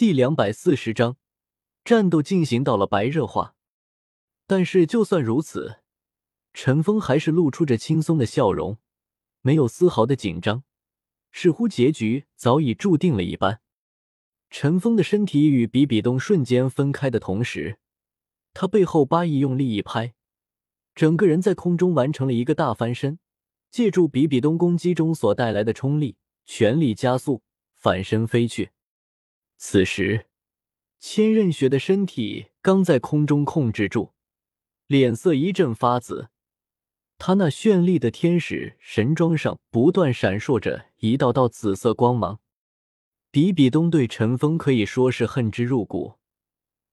第两百四十章，战斗进行到了白热化。但是就算如此，陈峰还是露出着轻松的笑容，没有丝毫的紧张，似乎结局早已注定了一般。陈峰的身体与比比东瞬间分开的同时，他背后八翼用力一拍，整个人在空中完成了一个大翻身，借助比比东攻击中所带来的冲力，全力加速反身飞去。此时，千仞雪的身体刚在空中控制住，脸色一阵发紫。他那绚丽的天使神装上不断闪烁着一道道紫色光芒。比比东对陈峰可以说是恨之入骨，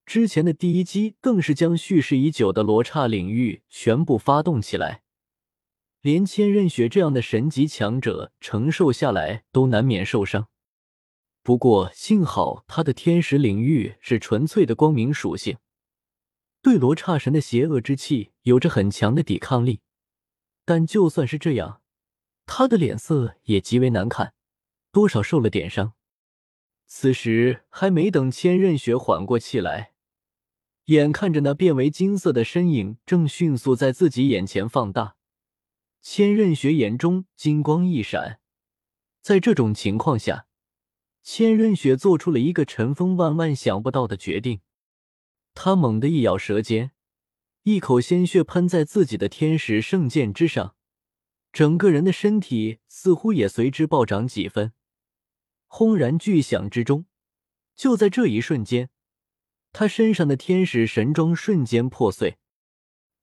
之前的第一击更是将蓄势已久的罗刹领域全部发动起来，连千仞雪这样的神级强者承受下来都难免受伤。不过幸好他的天使领域是纯粹的光明属性，对罗刹神的邪恶之气有着很强的抵抗力。但就算是这样，他的脸色也极为难看，多少受了点伤。此时还没等千仞雪缓过气来，眼看着那变为金色的身影正迅速在自己眼前放大，千仞雪眼中金光一闪，在这种情况下。千仞雪做出了一个陈峰万万想不到的决定，他猛地一咬舌尖，一口鲜血喷在自己的天使圣剑之上，整个人的身体似乎也随之暴涨几分。轰然巨响之中，就在这一瞬间，他身上的天使神装瞬间破碎，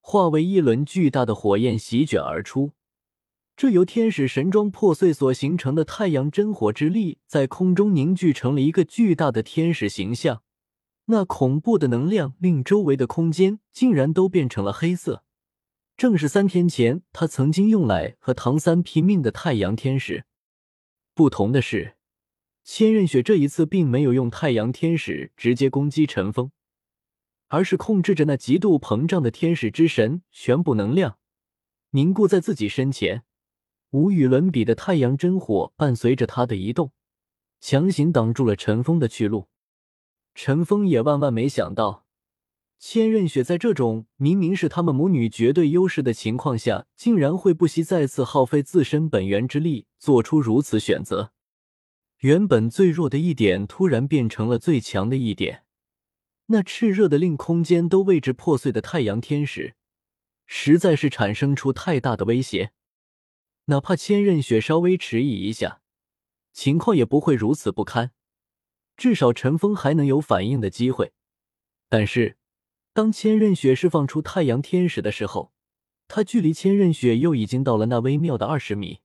化为一轮巨大的火焰席卷而出。这由天使神装破碎所形成的太阳真火之力，在空中凝聚成了一个巨大的天使形象。那恐怖的能量令周围的空间竟然都变成了黑色，正是三天前他曾经用来和唐三拼命的太阳天使。不同的是，千仞雪这一次并没有用太阳天使直接攻击陈峰，而是控制着那极度膨胀的天使之神全部能量凝固在自己身前。无与伦比的太阳真火伴随着他的移动，强行挡住了陈峰的去路。陈峰也万万没想到，千仞雪在这种明明是他们母女绝对优势的情况下，竟然会不惜再次耗费自身本源之力，做出如此选择。原本最弱的一点，突然变成了最强的一点。那炽热的令空间都为之破碎的太阳天使，实在是产生出太大的威胁。哪怕千仞雪稍微迟疑一下，情况也不会如此不堪。至少陈峰还能有反应的机会。但是，当千仞雪释放出太阳天使的时候，他距离千仞雪又已经到了那微妙的二十米。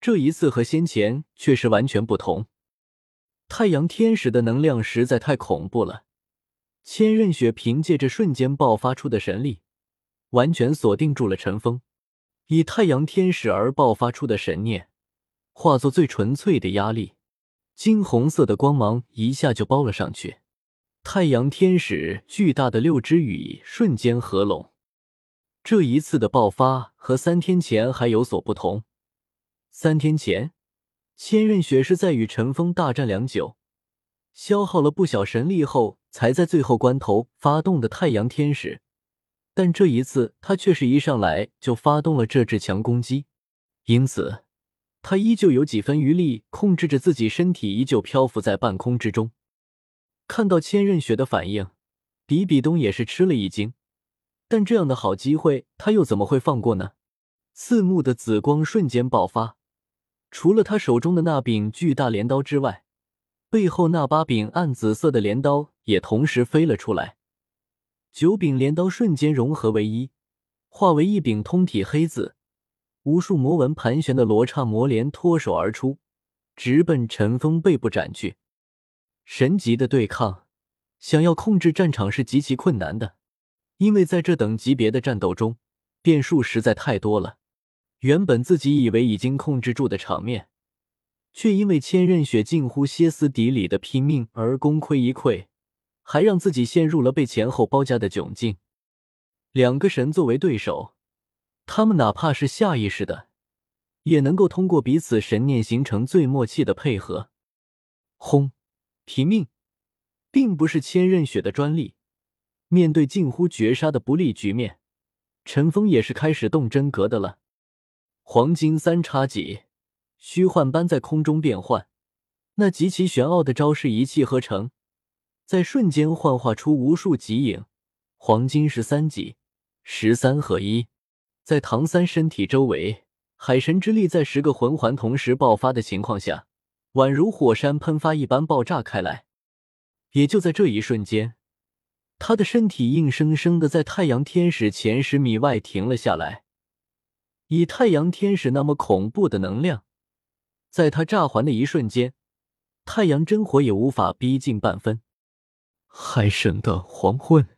这一次和先前却是完全不同。太阳天使的能量实在太恐怖了。千仞雪凭借着瞬间爆发出的神力，完全锁定住了陈峰。以太阳天使而爆发出的神念，化作最纯粹的压力，金红色的光芒一下就包了上去。太阳天使巨大的六只羽瞬间合拢。这一次的爆发和三天前还有所不同。三天前，千仞雪是在与陈峰大战良久，消耗了不小神力后，才在最后关头发动的太阳天使。但这一次，他却是一上来就发动了这支强攻击，因此他依旧有几分余力，控制着自己身体，依旧漂浮在半空之中。看到千仞雪的反应，比比东也是吃了一惊。但这样的好机会，他又怎么会放过呢？刺目的紫光瞬间爆发，除了他手中的那柄巨大镰刀之外，背后那八柄暗紫色的镰刀也同时飞了出来。九柄镰刀瞬间融合为一，化为一柄通体黑紫、无数魔纹盘旋的罗刹魔镰脱手而出，直奔陈峰背部斩去。神级的对抗，想要控制战场是极其困难的，因为在这等级别的战斗中，变数实在太多了。原本自己以为已经控制住的场面，却因为千仞雪近乎歇斯底里的拼命而功亏一篑。还让自己陷入了被前后包夹的窘境。两个神作为对手，他们哪怕是下意识的，也能够通过彼此神念形成最默契的配合。轰！拼命！并不是千仞雪的专利。面对近乎绝杀的不利局面，陈峰也是开始动真格的了。黄金三叉戟，虚幻般在空中变换，那极其玄奥的招式一气呵成，在瞬间幻化出无数极影。黄金十三级，十三合一，在唐三身体周围，海神之力在十个魂环同时爆发的情况下，宛如火山喷发一般爆炸开来。也就在这一瞬间。他的身体硬生生的在太阳天使前十米外停了下来，以太阳天使那么恐怖的能量，在他炸环的一瞬间，太阳真火也无法逼近半分。海神的黄昏，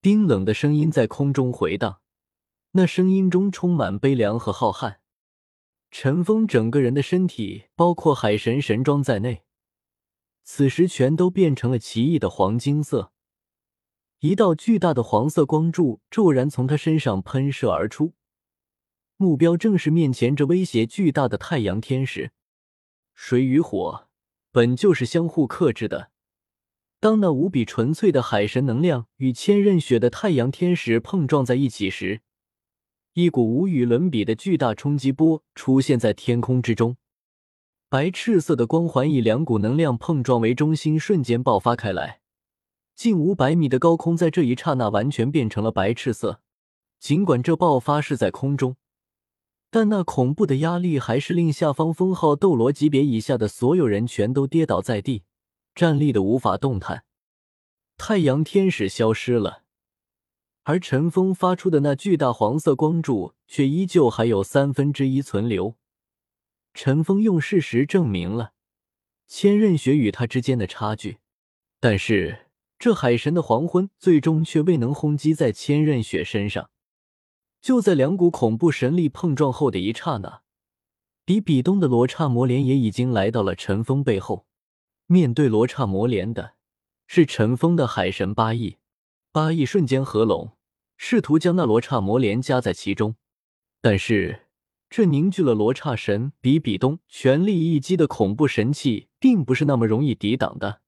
冰冷的声音在空中回荡，那声音中充满悲凉和浩瀚。陈峰整个人的身体，包括海神神装在内，此时全都变成了奇异的黄金色。一道巨大的黄色光柱骤然从他身上喷射而出，目标正是面前这威胁巨大的太阳天使。水与火本就是相互克制的，当那无比纯粹的海神能量与千仞雪的太阳天使碰撞在一起时，一股无与伦比的巨大冲击波出现在天空之中。白赤色的光环以两股能量碰撞为中心，瞬间爆发开来。近五百米的高空，在这一刹那完全变成了白赤色。尽管这爆发是在空中，但那恐怖的压力还是令下方封号斗罗级别以下的所有人全都跌倒在地，站立的无法动弹。太阳天使消失了，而陈峰发出的那巨大黄色光柱却依旧还有三分之一存留。陈峰用事实证明了千仞雪与他之间的差距，但是。这海神的黄昏最终却未能轰击在千仞雪身上。就在两股恐怖神力碰撞后的一刹那，比比东的罗刹魔莲也已经来到了陈峰背后。面对罗刹魔莲的是尘封的海神八翼，八翼瞬间合拢，试图将那罗刹魔莲夹在其中。但是，这凝聚了罗刹神比比东全力一击的恐怖神器，并不是那么容易抵挡的。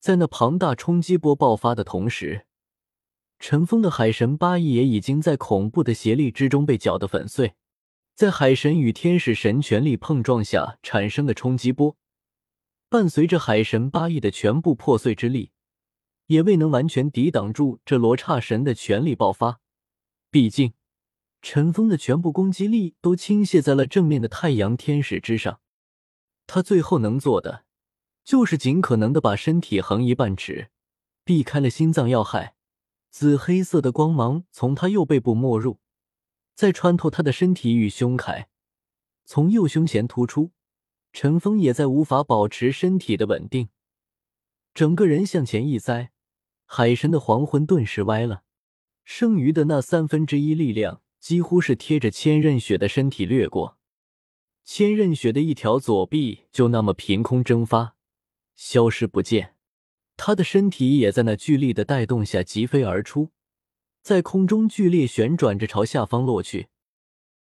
在那庞大冲击波爆发的同时，尘封的海神八翼也已经在恐怖的邪力之中被搅得粉碎。在海神与天使神全力碰撞下产生的冲击波，伴随着海神八翼的全部破碎之力，也未能完全抵挡住这罗刹神的全力爆发。毕竟，尘封的全部攻击力都倾泻在了正面的太阳天使之上，他最后能做的。就是尽可能的把身体横移半尺，避开了心脏要害。紫黑色的光芒从他右背部没入，再穿透他的身体与胸铠，从右胸前突出。陈峰也在无法保持身体的稳定，整个人向前一栽，海神的黄昏顿时歪了，剩余的那三分之一力量几乎是贴着千仞雪的身体掠过，千仞雪的一条左臂就那么凭空蒸发。消失不见，他的身体也在那巨力的带动下疾飞而出，在空中剧烈旋转着朝下方落去。